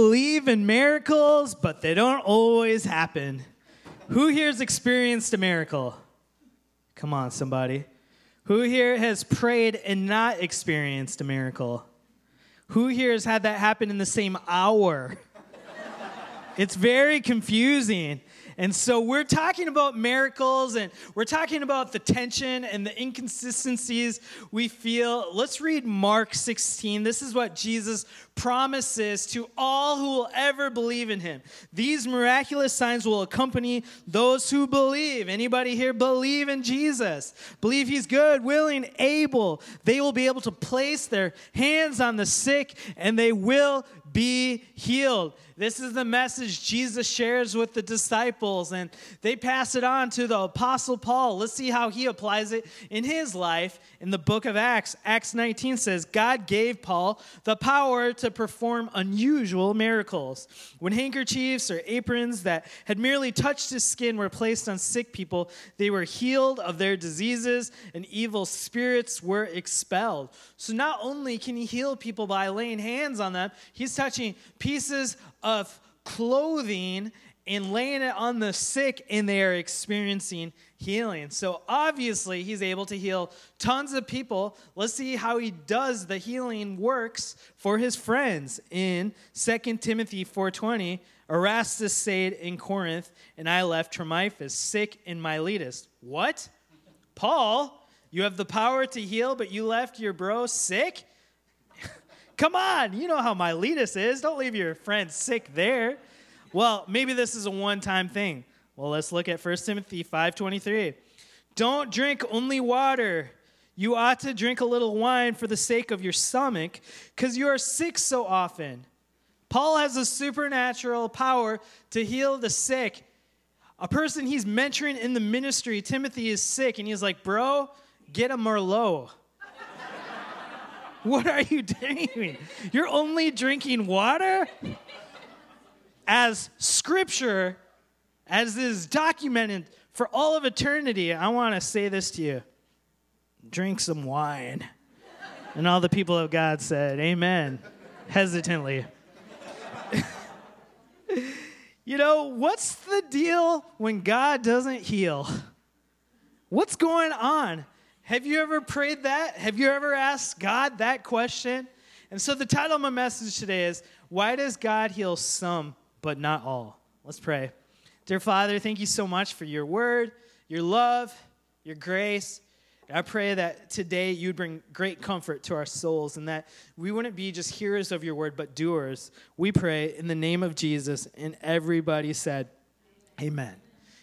Believe in miracles, but they don't always happen. Who here's experienced a miracle? Come on, somebody. Who here has prayed and not experienced a miracle? Who here has had that happen in the same hour? it's very confusing. And so we're talking about miracles and we're talking about the tension and the inconsistencies we feel. Let's read Mark 16. This is what Jesus promises to all who will ever believe in him. These miraculous signs will accompany those who believe. Anybody here believe in Jesus? Believe he's good, willing, able. They will be able to place their hands on the sick and they will be healed. This is the message Jesus shares with the disciples, and they pass it on to the Apostle Paul. Let's see how he applies it in his life in the book of Acts. Acts 19 says, God gave Paul the power to perform unusual miracles. When handkerchiefs or aprons that had merely touched his skin were placed on sick people, they were healed of their diseases, and evil spirits were expelled. So not only can he heal people by laying hands on them, he's touching pieces of clothing and laying it on the sick, and they are experiencing healing. So obviously, he's able to heal tons of people. Let's see how he does the healing works for his friends in 2 Timothy 4:20. Erastus stayed in Corinth, and I left Trophimus sick in Miletus. What? Paul, you have the power to heal, but you left your bro sick? Come on, you know how Miletus is. Don't leave your friend sick there. Well, maybe this is a one-time thing. Well, let's look at 1 Timothy 5:23. Don't drink only water. You ought to drink a little wine for the sake of your stomach, because you are sick so often. Paul has a supernatural power to heal the sick. A person he's mentoring in the ministry, Timothy, is sick, and he's like, Bro, get a Merlot. what are you doing? You're only drinking water? As scripture, as is documented for all of eternity, I want to say this to you drink some wine. And all the people of God said, Amen, hesitantly. you know, what's the deal when God doesn't heal? What's going on? Have you ever prayed that? Have you ever asked God that question? And so the title of my message today is Why Does God Heal Some but Not All? Let's pray. Dear Father, thank you so much for your word, your love, your grace. I pray that today you'd bring great comfort to our souls and that we wouldn't be just hearers of your word, but doers. We pray in the name of Jesus. And everybody said, Amen.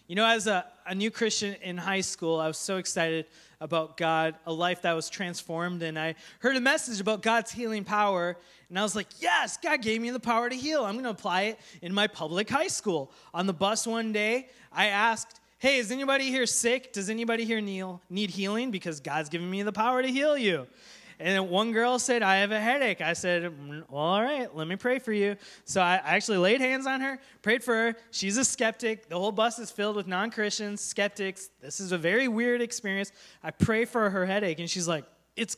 You know, as a, a new Christian in high school, I was so excited about God, a life that was transformed. And I heard a message about God's healing power. And I was like, yes, God gave me the power to heal. I'm going to apply it in my public high school. On the bus one day, I asked, hey, is anybody here sick? Does anybody here need healing? Because God's given me the power to heal you. And one girl said, I have a headache. I said, mm, Well, all right, let me pray for you. So I actually laid hands on her, prayed for her. She's a skeptic. The whole bus is filled with non Christians, skeptics. This is a very weird experience. I pray for her headache, and she's like, It's,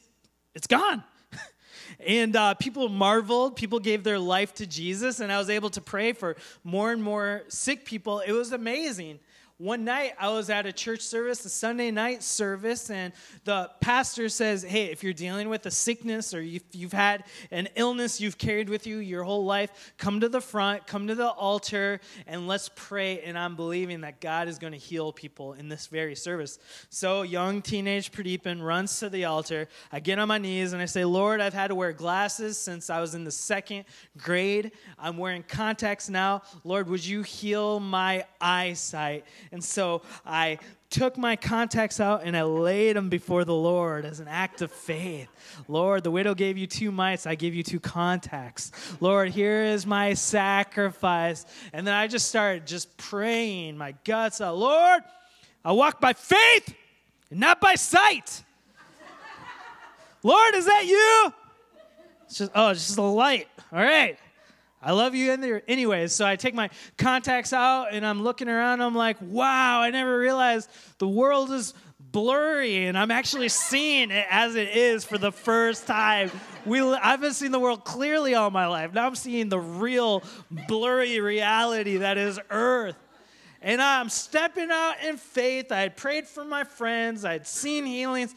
it's gone. and uh, people marveled. People gave their life to Jesus, and I was able to pray for more and more sick people. It was amazing. One night I was at a church service, a Sunday night service, and the pastor says, Hey, if you're dealing with a sickness or if you've had an illness you've carried with you your whole life, come to the front, come to the altar, and let's pray. And I'm believing that God is going to heal people in this very service. So, young teenage Pradeepan runs to the altar. I get on my knees and I say, Lord, I've had to wear glasses since I was in the second grade. I'm wearing contacts now. Lord, would you heal my eyesight? And so I took my contacts out and I laid them before the Lord as an act of faith. Lord, the widow gave you two mites, I give you two contacts. Lord, here is my sacrifice. And then I just started just praying my guts out. Lord, I walk by faith and not by sight. Lord, is that you? It's just, oh, it's just a light. All right. I love you in there anyways. So I take my contacts out and I'm looking around. I'm like, wow, I never realized the world is blurry and I'm actually seeing it as it is for the first time. We, I've been seeing the world clearly all my life. Now I'm seeing the real blurry reality that is Earth. And I'm stepping out in faith. I had prayed for my friends, I had seen healings,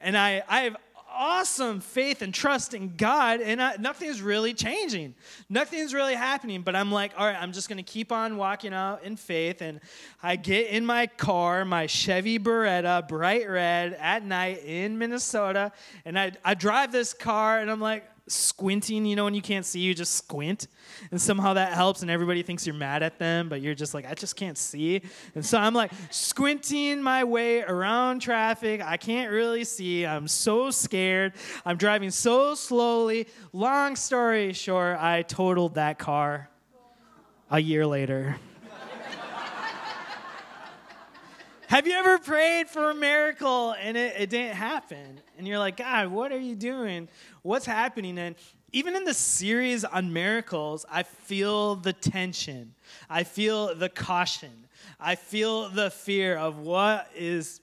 and I, I have awesome faith and trust in God, and I, nothing's really changing. Nothing's really happening. But I'm like, all right, I'm just going to keep on walking out in faith. And I get in my car, my Chevy Beretta, bright red, at night in Minnesota, and I, I drive this car, and I'm like, squinting, you know, when you can't see, you just squint. And somehow that helps, and everybody thinks you're mad at them, but you're just like, I just can't see. And so I'm like squinting my way around traffic. I can't really see. I'm so scared. I'm driving so slowly. Long story short, I totaled that car a year later. Have you ever prayed for a miracle and it, it, didn't happen? And you're like, God, what are you doing? What's happening? And even in the series on miracles, I feel the tension. I feel the caution. I feel the fear of what is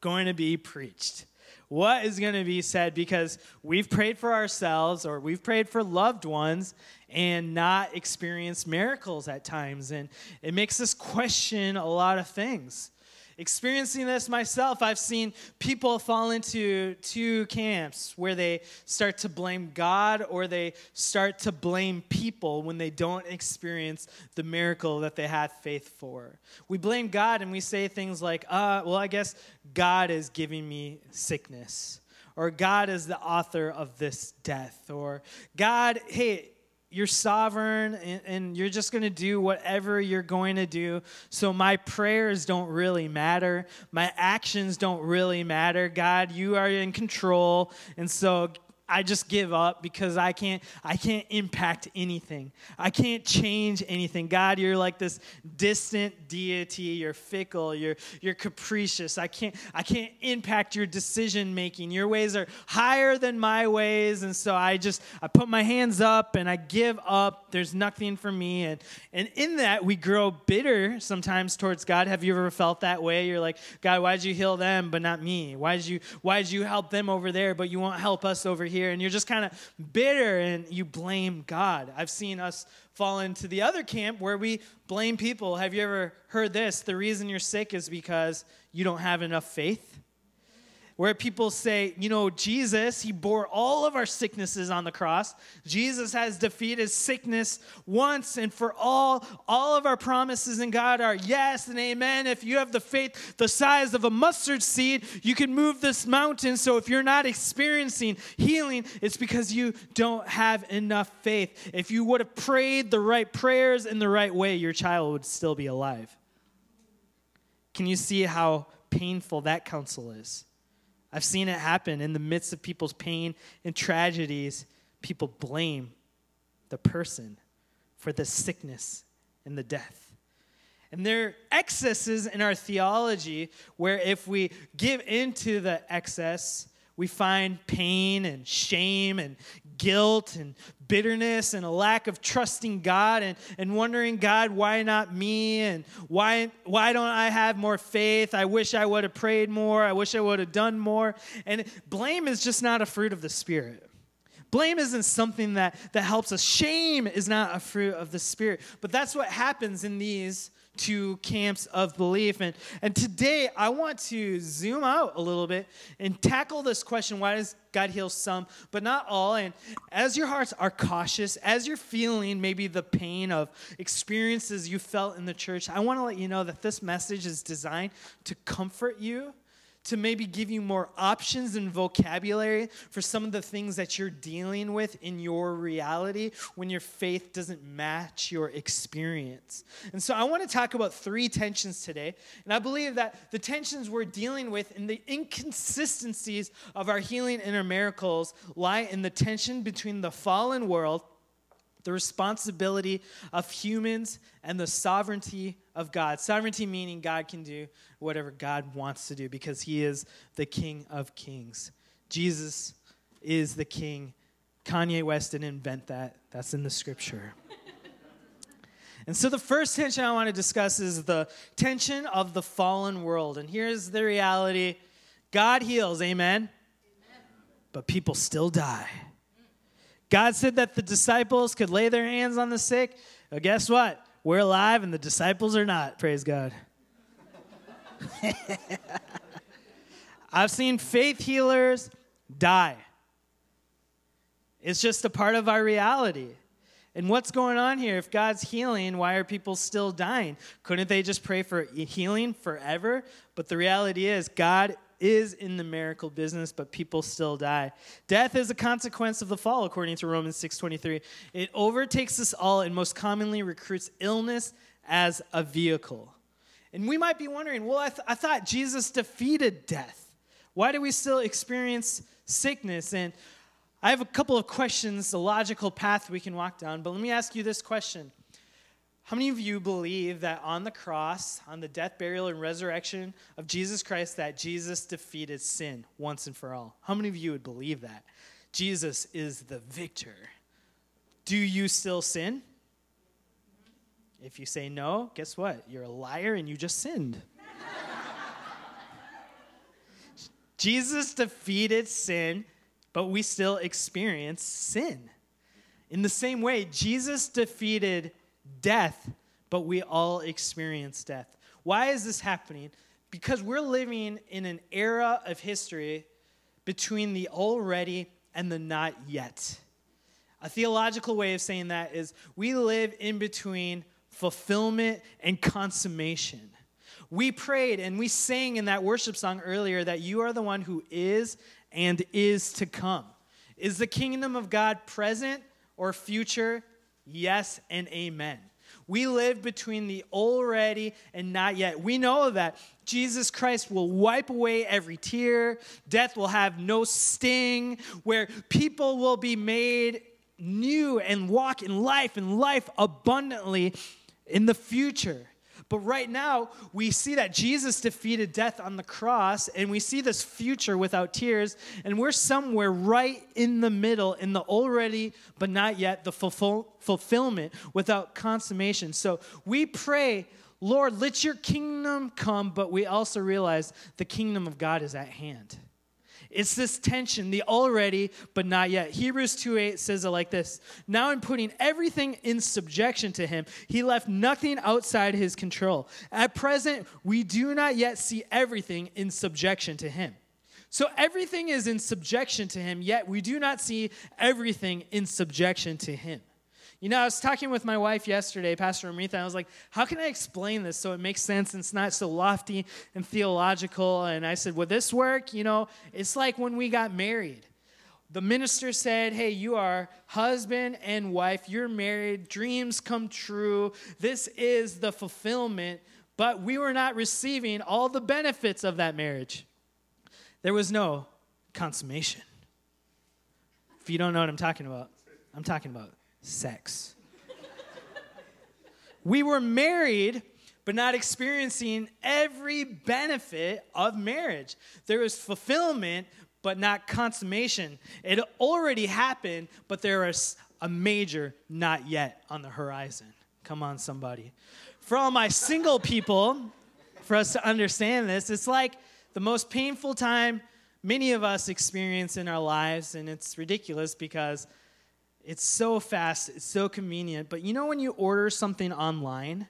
going to be preached. What is going to be said because we've prayed for ourselves or we've prayed for loved ones and not experienced miracles at times. And it makes us question a lot of things experiencing this myself. I've seen people fall into two camps where they start to blame God or they start to blame people when they don't experience the miracle that they had faith for. We blame God and we say things like, uh, well, I guess God is giving me sickness. Or God is the author of this death. Or God, hey, you're sovereign and, and you're just going to do whatever you're going to do. So my prayers don't really matter. My actions don't really matter. God, you are in control. And so I just give up because I can't I can't impact anything. I can't change anything. God, you're like this distant deity. You're fickle. You're you're capricious. I can't I can't impact your decision making. Your ways are higher than my ways, and so I just I put my hands up and I give up. There's nothing for me, and and in that we grow bitter sometimes towards God. Have you ever felt that way? You're like, God, why did you heal them but not me? Why did you why did you help them over there but you won't help us over here? Here and you're just kind of bitter and you blame God. I've seen us fall into the other camp where we blame people. Have you ever heard this? The reason you're sick is because you don't have enough faith where people say, you know, Jesus, he bore all of our sicknesses on the cross. Jesus has defeated sickness once and for all. All of our promises in God are yes and amen. If you have the faith the size of a mustard seed, you can move this mountain. So if you're not experiencing healing, it's because you don't have enough faith. If you would have prayed the right prayers in the right way, your child would still be alive. Can you see how painful that counsel is? I've seen it happen in the midst of people's pain and tragedies. People blame the person for the sickness and the death. And there are excesses in our theology where if we give into the excess, we find pain and shame and guilt and bitterness and a lack of trusting God and, and wondering, God, why not me? And why, why don't I have more faith? I wish I would have prayed more. I wish I would have done more. And blame is just not a fruit of the Spirit. Blame isn't something that, that helps us. Shame is not a fruit of the Spirit. But that's what happens in these two camps of belief. And, and today I want to zoom out a little bit and tackle this question why does God heal some, but not all? And as your hearts are cautious, as you're feeling maybe the pain of experiences you felt in the church, I want to let you know that this message is designed to comfort you to maybe give you more options and vocabulary for some of the things that you're dealing with in your reality when your faith doesn't match your experience. And so I want to talk about three tensions today. And I believe that the tensions we're dealing with and the inconsistencies of our healing and our miracles lie in the tension between the fallen world the responsibility of humans and the sovereignty of God. Sovereignty meaning God can do whatever God wants to do because he is the King of Kings. Jesus is the King. Kanye West didn't invent that, that's in the scripture. And so the first tension I want to discuss is the tension of the fallen world. And here's the reality God heals, amen? amen. But people still die. God said that the disciples could lay their hands on the sick. Well, guess what? We're alive and the disciples are not. Praise God. I've seen faith healers die. It's just a part of our reality. And what's going on here? If God's healing, why are people still dying? Couldn't they just pray for healing forever? But the reality is, God is in the miracle business, but people still die. Death is a consequence of the fall, according to Romans 6:23. It overtakes us all and most commonly recruits illness as a vehicle. And we might be wondering, well, I, th- I thought Jesus defeated death. Why do we still experience sickness? And I have a couple of questions, the logical path we can walk down, but let me ask you this question. How many of you believe that on the cross, on the death, burial, and resurrection of Jesus Christ, that Jesus defeated sin once and for all? How many of you would believe that? Jesus is the victor. Do you still sin? If you say no, guess what? You're a liar and you just sinned. Jesus defeated sin, but we still experience sin. In the same way, Jesus defeated death, but we all experience death. Why is this happening? Because we're living in an era of history between the already and the not yet. A theological way of saying that is we live in between fulfillment and consummation. We prayed and we sang in that worship song earlier that you are the one who is and is to come. Is the kingdom of God present or future? Yes and amen. We live between the already and not yet. We know that Jesus Christ will wipe away every tear, death will have no sting, where people will be made new and walk in life and life abundantly in the future. But right now, we see that Jesus defeated death on the cross, and we see this future without tears, and we're somewhere right in the middle, in the already but not yet, the fulfill, fulfillment without consummation. So we pray, Lord, let your kingdom come, but we also realize the kingdom of God is at hand. It's this tension, the already but not yet. Hebrews 2:8 says it like this. Now in putting everything in subjection to him, he left nothing outside his control. At present, we do not yet see everything in subjection to him. So everything is in subjection to him, yet we do not see everything in subjection to him. You know, I was talking with my wife yesterday, Pastor Amrita, and I was like, how can I explain this so it makes sense and it's not so lofty and theological? And I said, would this work? You know, it's like when we got married. The minister said, Hey, you are husband and wife. You're married. Dreams come true. This is the fulfillment. But we were not receiving all the benefits of that marriage. There was no consummation. If you don't know what I'm talking about, I'm talking about sex. we were married, but not experiencing every benefit of marriage. There was fulfillment, but not consummation. It already happened, but there was a major not yet on the horizon. Come on, somebody. For all my single people, for us to understand this, it's like the most painful time many of us experience in our lives, and it's ridiculous because it's so fast, it's so convenient. But you know when you order something online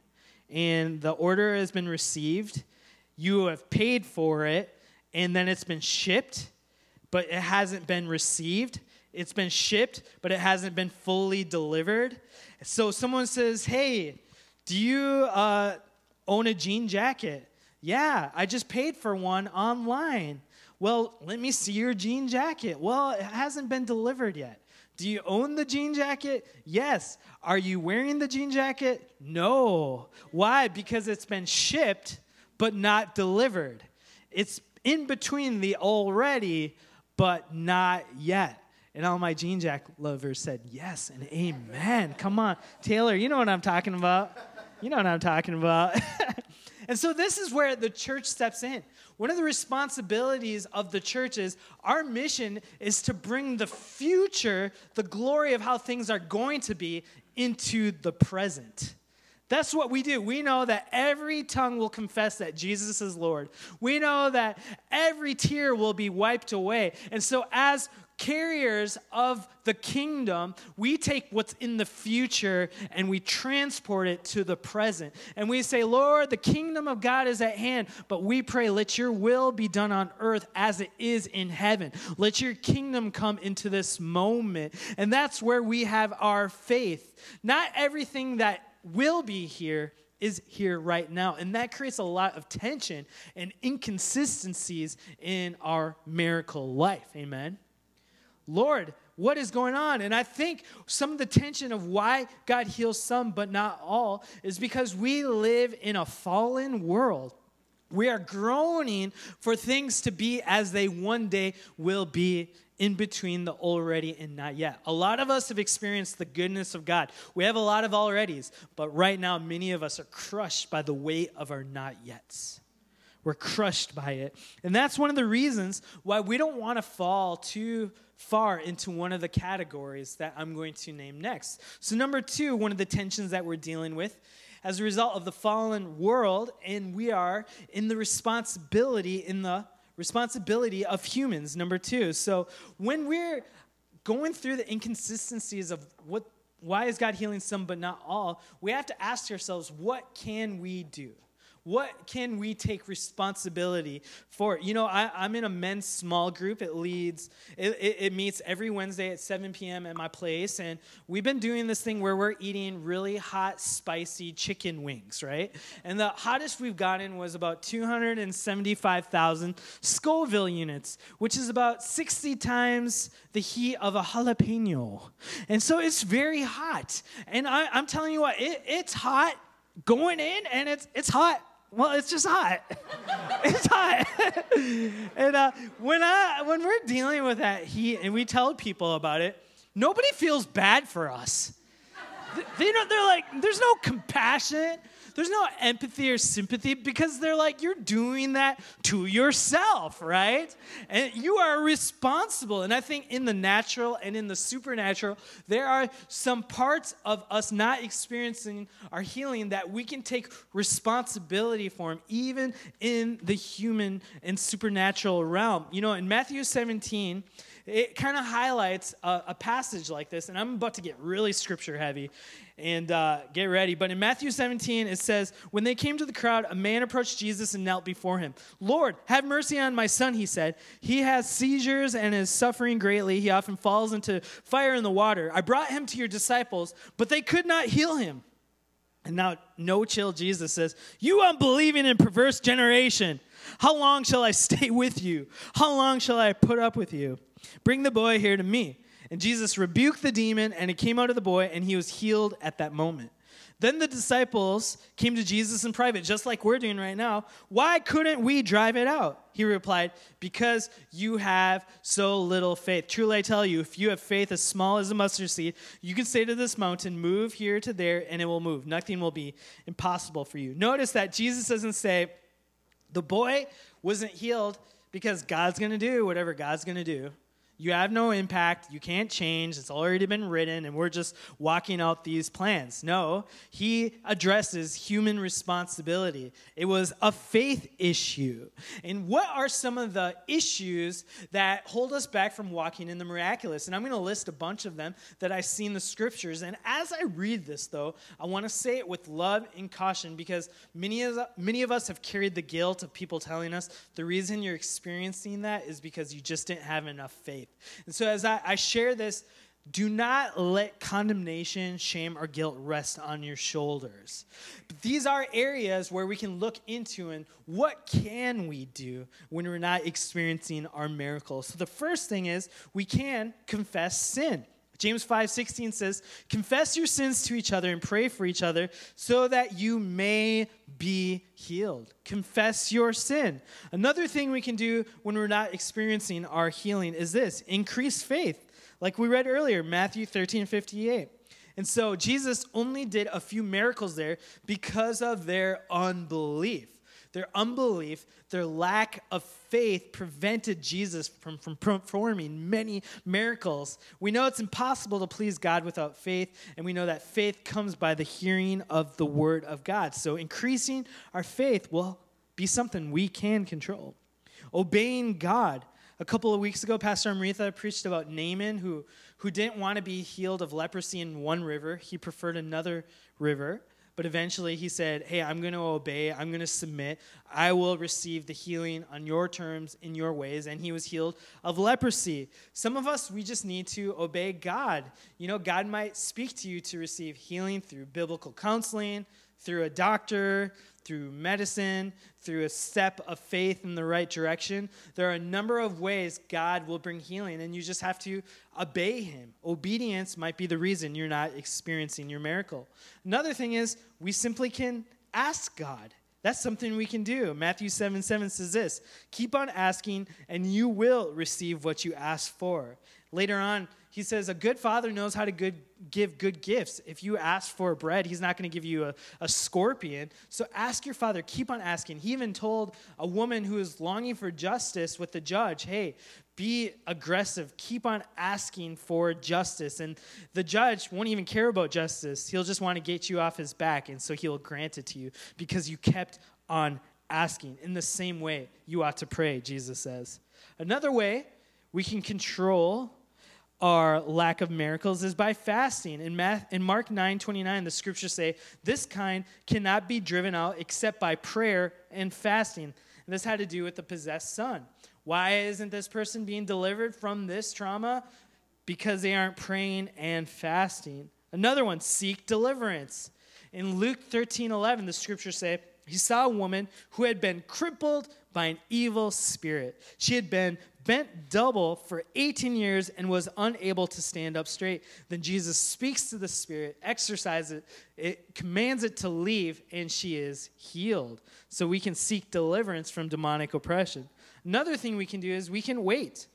and the order has been received, you have paid for it, and then it's been shipped, but it hasn't been received. It's been shipped, but it hasn't been fully delivered. So someone says, Hey, do you uh, own a jean jacket? Yeah, I just paid for one online. Well, let me see your jean jacket. Well, it hasn't been delivered yet. Do you own the jean jacket? Yes. Are you wearing the jean jacket? No. Why? Because it's been shipped but not delivered. It's in between the already but not yet. And all my jean jacket lovers said yes and amen. Come on, Taylor, you know what I'm talking about. You know what I'm talking about. and so this is where the church steps in. One of the responsibilities of the church is our mission is to bring the future, the glory of how things are going to be, into the present. That's what we do. We know that every tongue will confess that Jesus is Lord. We know that every tear will be wiped away. And so, as carriers of the kingdom, we take what's in the future and we transport it to the present. And we say, Lord, the kingdom of God is at hand, but we pray, let your will be done on earth as it is in heaven. Let your kingdom come into this moment. And that's where we have our faith. Not everything that will be here is here right now. And that creates a lot of tension and inconsistencies in our miracle life. Amen. Lord, what is going on? And I think some of the tension of why God heals some but not all is because we live in a fallen world. We are groaning for things to be as they one day will be in between the already and not yet. A lot of us have experienced the goodness of God. We have a lot of alreadys, but right now, many of us are crushed by the weight of our not yets. We're crushed by it. And that's one of the reasons why we don't want to fall too far into one of the categories that I'm going to name next. So, number two, one of the tensions that we're dealing with as a result of the fallen world, and we are in the responsibility, in the responsibility of humans, number two. So, when we're going through the inconsistencies of what why is God healing some but not all, we have to ask ourselves, what can we do? What can we take responsibility for? You know, I, am in a men's small group. It leads, it, it, it, meets every Wednesday at 7 p.m. at my place. And we've been doing this thing where we're eating really hot, spicy chicken wings, right? And the hottest we've gotten was about 275,000 Scoville units, which is about 60 times the heat of a jalapeno. And so it's very hot. And I, am telling you what, it, it's hot going in and it's, it's hot well, it's just hot. it's hot. and uh, when I when we're dealing with that heat and we tell people about it, nobody feels bad for us. They don't, they're like, there's no compassion there's no empathy or sympathy because they're like, you're doing that to yourself, right? And you are responsible. And I think in the natural and in the supernatural, there are some parts of us not experiencing our healing that we can take responsibility for them, even in the human and supernatural realm. You know, in Matthew 17, it kind of highlights a, a, passage like this, and I'm about to get really scripture heavy and uh, get ready. But in Matthew 17, it says, When they came to the crowd, a man approached Jesus and knelt before him. Lord, have mercy on my son, he said. He has seizures and is suffering greatly. He often falls into fire and the water. I brought him to your disciples, but they could not heal him. And now, no chill Jesus says, You unbelieving and perverse generation, how long shall I stay with you? How long shall I put up with you? Bring the boy here to me. And Jesus rebuked the demon, and it came out of the boy, and he was healed at that moment. Then the disciples came to Jesus in private, just like we're doing right now. Why couldn't we drive it out? He replied, Because you have so little faith. Truly, I tell you, if you have faith as small as a mustard seed, you can say to this mountain, Move here to there, and it will move. Nothing will be impossible for you. Notice that Jesus doesn't say, The boy wasn't healed because God's going to do whatever God's going to do. You have no impact. You can't change. It's already been written, and we're just walking out these plans. No, he addresses human responsibility. It was a faith issue. And what are some of the issues that hold us back from walking in the miraculous? And I'm going to list a bunch of them that I see in the scriptures. And as I read this, though, I want to say it with love and caution because many of, many of us have carried the guilt of people telling us the reason you're experiencing that is because you just didn't have enough faith faith. And so as I, I share this, do not let condemnation, shame, or guilt rest on your shoulders. But these are areas where we can look into and what can we do when we're not experiencing our miracles. So the first thing is we can confess sin. James 5:16 says, "Confess your sins to each other and pray for each other so that you may be healed." Confess your sin. Another thing we can do when we're not experiencing our healing is this: increase faith. Like we read earlier, Matthew 13:58. And so Jesus only did a few miracles there because of their unbelief. Their unbelief, their lack of faith prevented Jesus from, from performing many miracles. We know it's impossible to please God without faith, and we know that faith comes by the hearing of the word of God. So increasing our faith will be something we can control. Obeying God. A couple of weeks ago, Pastor Amrita preached about Naaman, who, who didn't want to be healed of leprosy in one river. He preferred another river. But eventually he said, Hey, I'm going to obey. I'm going to submit. I will receive the healing on your terms, in your ways. And he was healed of leprosy. Some of us, we just need to obey God. You know, God might speak to you to receive healing through biblical counseling, through a doctor, through medicine, through a step of faith in the right direction. There are a number of ways God will bring healing, and you just have to obey Him. Obedience might be the reason you're not experiencing your miracle. Another thing is, we simply can ask God. That's something we can do. Matthew 7 7 says this Keep on asking, and you will receive what you ask for. Later on, he says, A good father knows how to good, give good gifts. If you ask for bread, he's not going to give you a, a scorpion. So ask your father. Keep on asking. He even told a woman who is longing for justice with the judge, Hey, be aggressive. Keep on asking for justice. And the judge won't even care about justice. He'll just want to get you off his back. And so he'll grant it to you because you kept on asking. In the same way, you ought to pray, Jesus says. Another way we can control our lack of miracles is by fasting. In, Math, in Mark 9 29, the scriptures say, This kind cannot be driven out except by prayer and fasting. And this had to do with the possessed son. Why isn't this person being delivered from this trauma? Because they aren't praying and fasting. Another one, seek deliverance. In Luke 13 11, the scriptures say, He saw a woman who had been crippled by an evil spirit. She had been bent double for 18 years and was unable to stand up straight. Then Jesus speaks to the spirit, exercises it, it commands it to leave, and she is healed. So we can seek deliverance from demonic oppression. Another thing we can do is we can wait.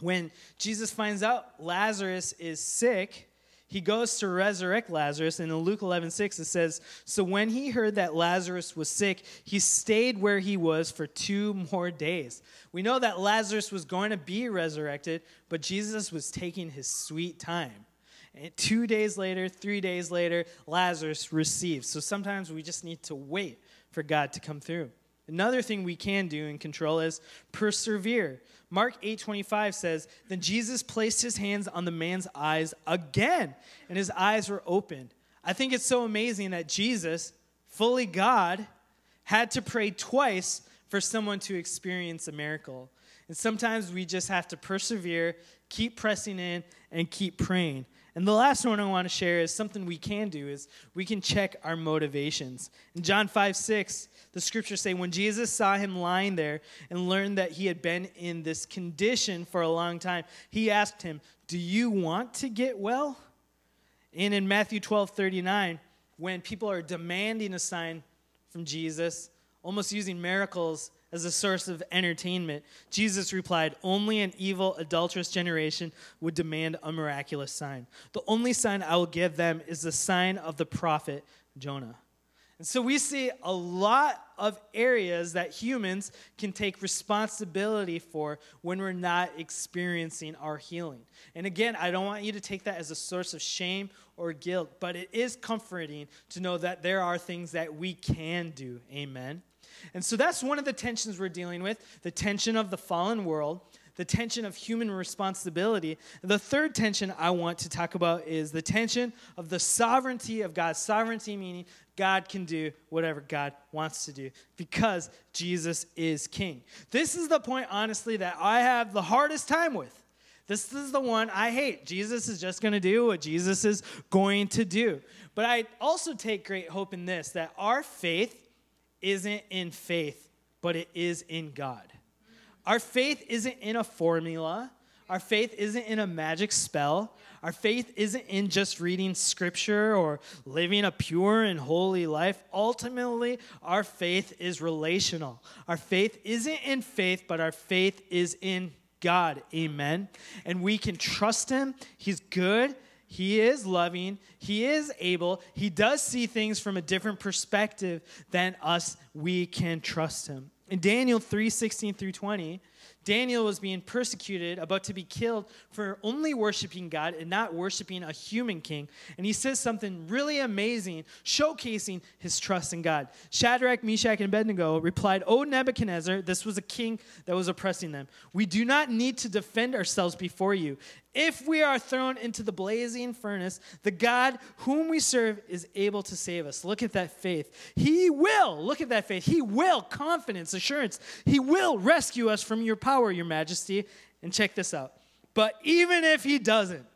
When Jesus finds out Lazarus is sick, he goes to resurrect Lazarus. And in Luke 11, 6, it says, So when he heard that Lazarus was sick, he stayed where he was for two more days. We know that Lazarus was going to be resurrected, but Jesus was taking his sweet time. And two days later, three days later, Lazarus receives. So sometimes we just need to wait for God to come through. Another thing we can do and control is persevere. Mark 8:25 says, "Then Jesus placed his hands on the man's eyes again, and his eyes were opened." I think it's so amazing that Jesus, fully God, had to pray twice for someone to experience a miracle. And sometimes we just have to persevere, keep pressing in, and keep praying. And the last one I want to share is something we can do is we can check our motivations. In John 5, 6, the scriptures say, when Jesus saw him lying there and learned that he had been in this condition for a long time, he asked him, Do you want to get well? And in Matthew 12, 39, when people are demanding a sign from Jesus, almost using miracles as a source of entertainment, Jesus replied, Only an evil, adulterous generation would demand a miraculous sign. The only sign I will give them is the sign of the prophet Jonah. And so we see a lot of areas that humans can take responsibility for when we're not experiencing our healing. And again, I don't want you to take that as a source of shame or guilt, but it is comforting to know that there are things that we can do. Amen. And so that's one of the tensions we're dealing with the tension of the fallen world, the tension of human responsibility. The third tension I want to talk about is the tension of the sovereignty of God. Sovereignty meaning God can do whatever God wants to do because Jesus is king. This is the point, honestly, that I have the hardest time with. This is the one I hate. Jesus is just going to do what Jesus is going to do. But I also take great hope in this that our faith isn't in faith, but it is in God. Our faith isn't in a formula. Our faith isn't in a magic spell. Our faith isn't in just reading scripture or living a pure and holy life. Ultimately, our faith is relational. Our faith isn't in faith, but our faith is in God. Amen. And we can trust Him. He's good. He is loving. He is able. He does see things from a different perspective than us. We can trust him. In Daniel 3 16 through 20, Daniel was being persecuted, about to be killed for only worshiping God and not worshiping a human king. And he says something really amazing, showcasing his trust in God. Shadrach, Meshach, and Abednego replied, O Nebuchadnezzar, this was a king that was oppressing them. We do not need to defend ourselves before you. If we are thrown into the blazing furnace, the God whom we serve is able to save us. Look at that faith. He will, look at that faith. He will, confidence, assurance. He will rescue us from your power, your majesty. And check this out. But even if he doesn't,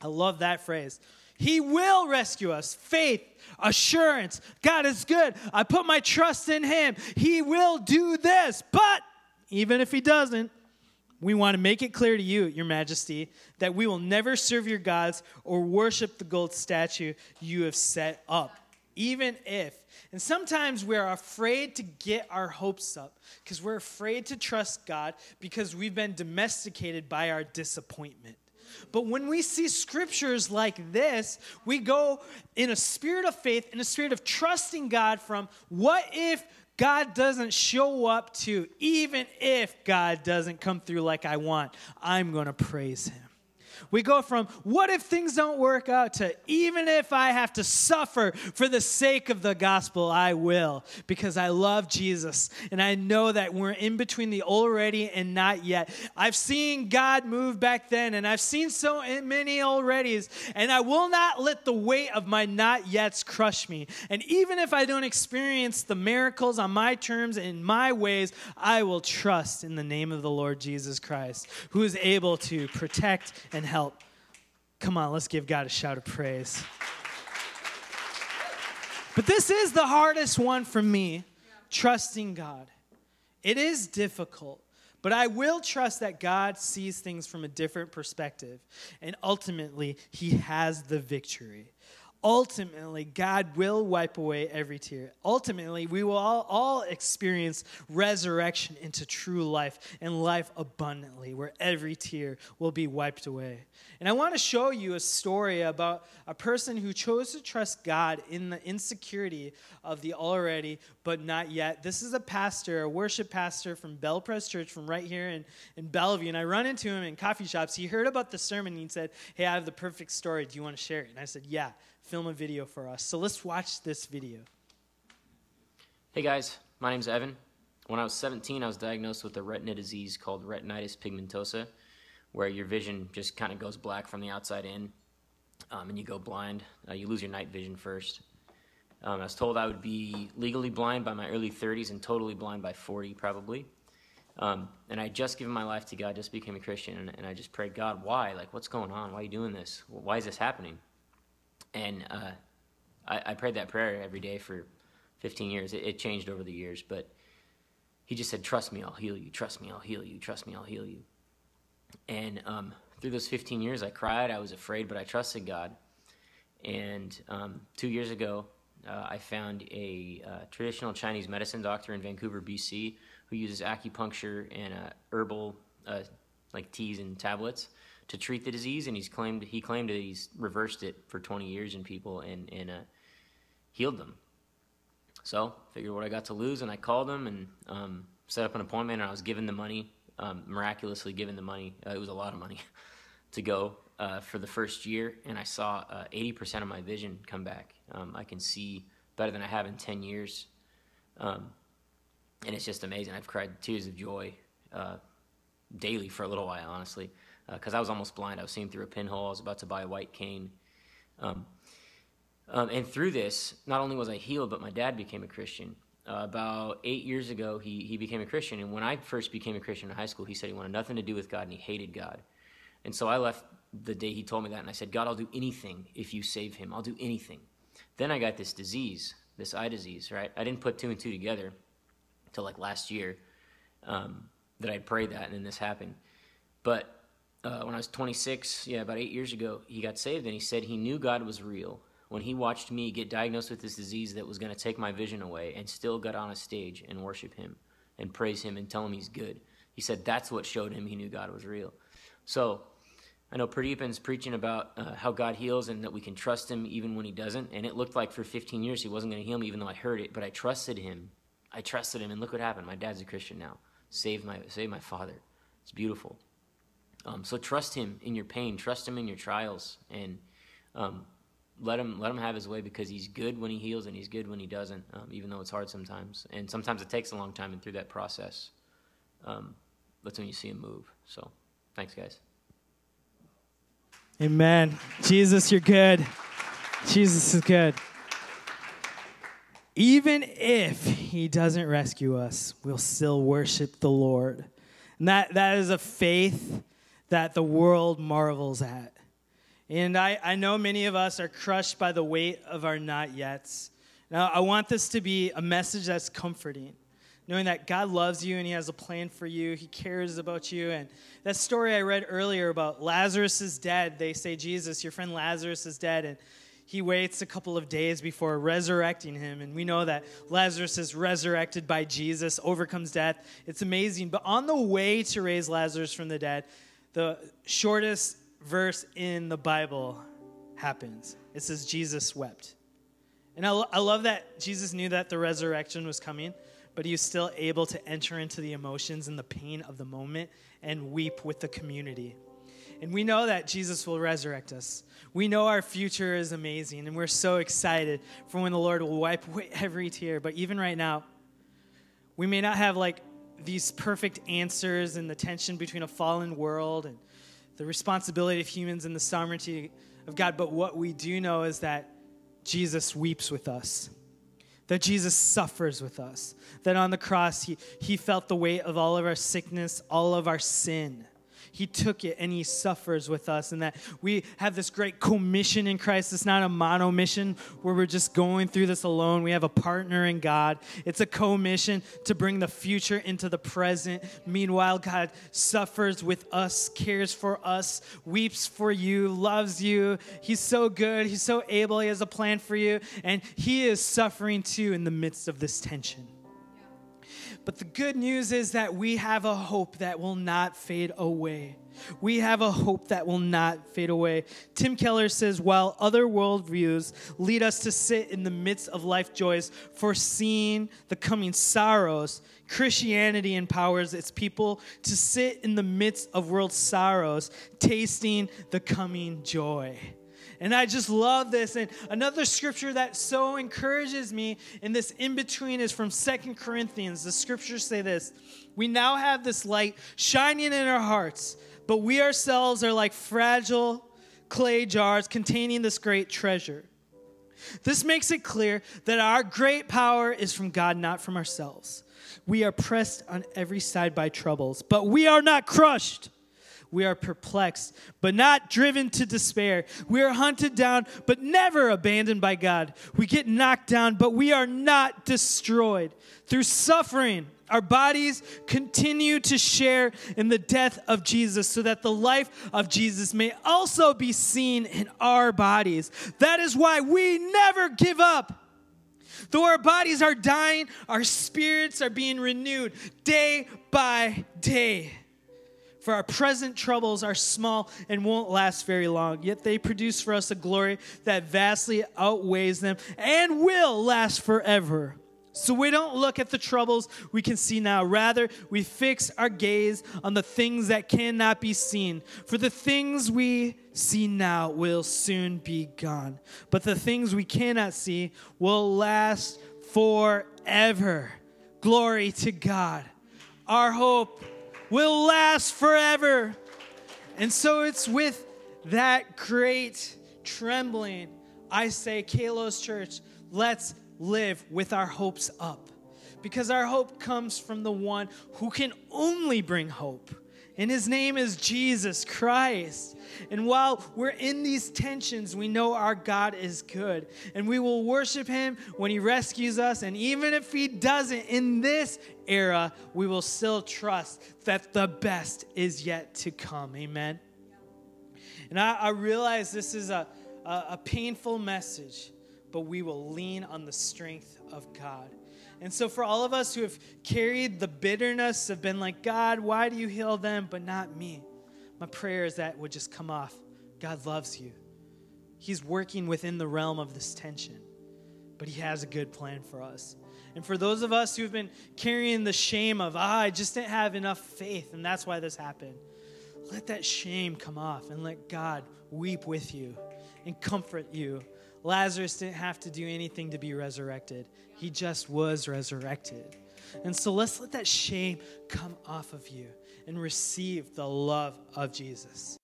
I love that phrase. He will rescue us. Faith, assurance. God is good. I put my trust in him. He will do this. But even if he doesn't, we want to make it clear to you, Your Majesty, that we will never serve your gods or worship the gold statue you have set up, even if. And sometimes we're afraid to get our hopes up because we're afraid to trust God because we've been domesticated by our disappointment. But when we see scriptures like this, we go in a spirit of faith, in a spirit of trusting God from what if God doesn't show up to, even if God doesn't come through like I want, I'm going to praise Him. We go from what if things don't work out to even if I have to suffer for the sake of the gospel, I will because I love Jesus and I know that we're in between the already and not yet. I've seen God move back then and I've seen so many alreadys and I will not let the weight of my not yets crush me. And even if I don't experience the miracles on my terms in my ways, I will trust in the name of the Lord Jesus Christ, who is able to protect and help. Come on, let's give God a shout of praise. But this is the hardest one for me trusting God. It is difficult, but I will trust that God sees things from a different perspective, and ultimately, He has the victory ultimately God will wipe away every tear. Ultimately, we will all, all, experience resurrection into true life and life abundantly, where every tear will be wiped away. And I want to show you a story about a person who chose to trust God in the insecurity of the already but not yet. This is a pastor, a worship pastor from BelPres Church from right here in, in Bellevue. And I run into him in coffee shops. He heard about the sermon and he said, Hey, I have the perfect story. Do you want to share it? And I said, Yeah film a video for us. So let's watch this video. Hey guys, my name's Evan. When I was 17, I was diagnosed with a retina disease called retinitis pigmentosa, where your vision just kind of goes black from the outside in, um, and you go blind. Uh, you lose your night vision first. Um, I was told I would be legally blind by my early 30s and totally blind by 40, probably. Um, and I just given my life to God, just became a Christian, and, and I just prayed, God, why? Like, what's going on? Why are you doing this? Why is this happening? And uh, I, I, prayed that prayer every day for 15 years. It, it, changed over the years, but he just said, Trust me, I'll heal you. Trust me, I'll heal you. Trust me, I'll heal you. And um, through those 15 years, I cried. I was afraid, but I trusted God. And um, two years ago, uh, I found a uh, traditional Chinese medicine doctor in Vancouver, BC, who uses acupuncture and uh, herbal, uh, like teas and tablets to treat the disease, and he's claimed he claimed that he's reversed it for 20 years in people and and uh, healed them. So figured what I got to lose, and I called him and um, set up an appointment, and I was given the money, um, miraculously given the money. Uh, it was a lot of money to go uh, for the first year, and I saw 80% uh, of my vision come back. Um, I can see better than I have in 10 years, um, and it's just amazing. I've cried tears of joy uh, daily for a little while, honestly because uh, I was almost blind. I was seeing through a pinhole. I was about to buy a white cane. Um, um, and through this, not only was I healed, but my dad became a Christian. Uh, about eight years ago, he, he became a Christian. And when I first became a Christian in high school, he said he wanted nothing to do with God and he hated God. And so I left the day he told me that and I said, God, I'll do anything if you save him. I'll do anything. Then I got this disease, this eye disease, right? I didn't put two and two together until like last year um, that I'd prayed that and then this happened. But uh, when I was 26, yeah, about eight years ago, he got saved and he said he knew God was real when he watched me get diagnosed with this disease that was going to take my vision away and still got on a stage and worship him and praise him and tell him he's good. He said that's what showed him he knew God was real. So I know Pradeepan's preaching about uh, how God heals and that we can trust Him even when He doesn't. And it looked like for 15 years He wasn't going to heal me, even though I heard it. But I trusted Him. I trusted Him, and look what happened. My dad's a Christian now. Saved my saved my father. It's beautiful. Um, so trust Him in your pain. Trust Him in your trials, and um, let Him let Him have His way because He's good when He heals and He's good when He doesn't. Um, even though it's hard sometimes, and sometimes it takes a long time. And through that process, um, that's when you see Him move. So, thanks, guys. Amen. Jesus, you're good. Jesus is good. Even if he doesn't rescue us, we'll still worship the Lord. And that, that is a faith that the world marvels at. And I, I know many of us are crushed by the weight of our not yets. Now, I want this to be a message that's comforting knowing that God loves you and He has a plan for you. He cares about you. And that story I read earlier about Lazarus is dead, they say, Jesus, your friend Lazarus is dead. And he waits a couple of days before resurrecting him. And we know that Lazarus is resurrected by Jesus, overcomes death. It's amazing. But on the way to raise Lazarus from the dead, the shortest verse in the Bible happens. It says, Jesus wept. And I, lo- I love that Jesus knew that the resurrection was coming but he was still able to enter into the emotions and the pain of the moment and weep with the community. And we know that Jesus will resurrect us. We know our future is amazing, and we're so excited for when the Lord will wipe away every tear. But even right now, we may not have like these perfect answers and the tension between a fallen world and the responsibility of humans and the sovereignty of God. But what we do know is that Jesus weeps with us that Jesus suffers with us, that on the cross he, he felt the weight of all of our sickness, all of our sin. He took it and He suffers with us, and that we have this great commission in Christ. It's not a mono mission where we're just going through this alone. We have a partner in God. It's a commission to bring the future into the present. Meanwhile, God suffers with us, cares for us, weeps for you, loves you. He's so good. He's so able. He has a plan for you, and He is suffering too in the midst of this tension. But the good news is that we have a hope that will not fade away. We have a hope that will not fade away. Tim Keller says while other worldviews lead us to sit in the midst of life joys, foreseeing the coming sorrows, Christianity empowers its people to sit in the midst of world sorrows, tasting the coming joy. And I just love this. And another scripture that so encourages me in this in between is from Second Corinthians. The scriptures say this We now have this light shining in our hearts, but we ourselves are like fragile clay jars containing this great treasure. This makes it clear that our great power is from God, not from ourselves. We are pressed on every side by troubles, but we are not crushed. We are perplexed, but not driven to despair. We are hunted down, but never abandoned by God. We get knocked down, but we are not destroyed. Through suffering, our bodies continue to share in the death of Jesus so that the life of Jesus may also be seen in our bodies. That is why we never give up. Though our bodies are dying, our spirits are being renewed day by day. For our present troubles are small and won't last very long, yet they produce for us a glory that vastly outweighs them and will last forever. So we don't look at the troubles we can see now. Rather, we fix our gaze on the things that cannot be seen. For the things we see now will soon be gone, but the things we cannot see will last forever. Glory to God. Our hope will last forever. And so it's with that great trembling, I say, Kalos Church, let's live with our hopes up. Because our hope comes from the one who can only bring hope and his name is Jesus Christ. And while we're in these tensions, we know our God is good. And we will worship him when he rescues us. And even if he doesn't in this era, we will still trust that the best is yet to come. Amen. And I, I realize this is a, a, a painful message, but we will lean on the strength of God. And so, for all of us who have carried the bitterness, have been like, God, why do you heal them, but not me? My prayer is that would just come off. God loves you. He's working within the realm of this tension, but He has a good plan for us. And for those of us who've been carrying the shame of, ah, I just didn't have enough faith, and that's why this happened, let that shame come off and let God weep with you and comfort you. Lazarus didn't have to do anything to be resurrected, he just was resurrected. And so let's let that shame come off of you and receive the love of Jesus.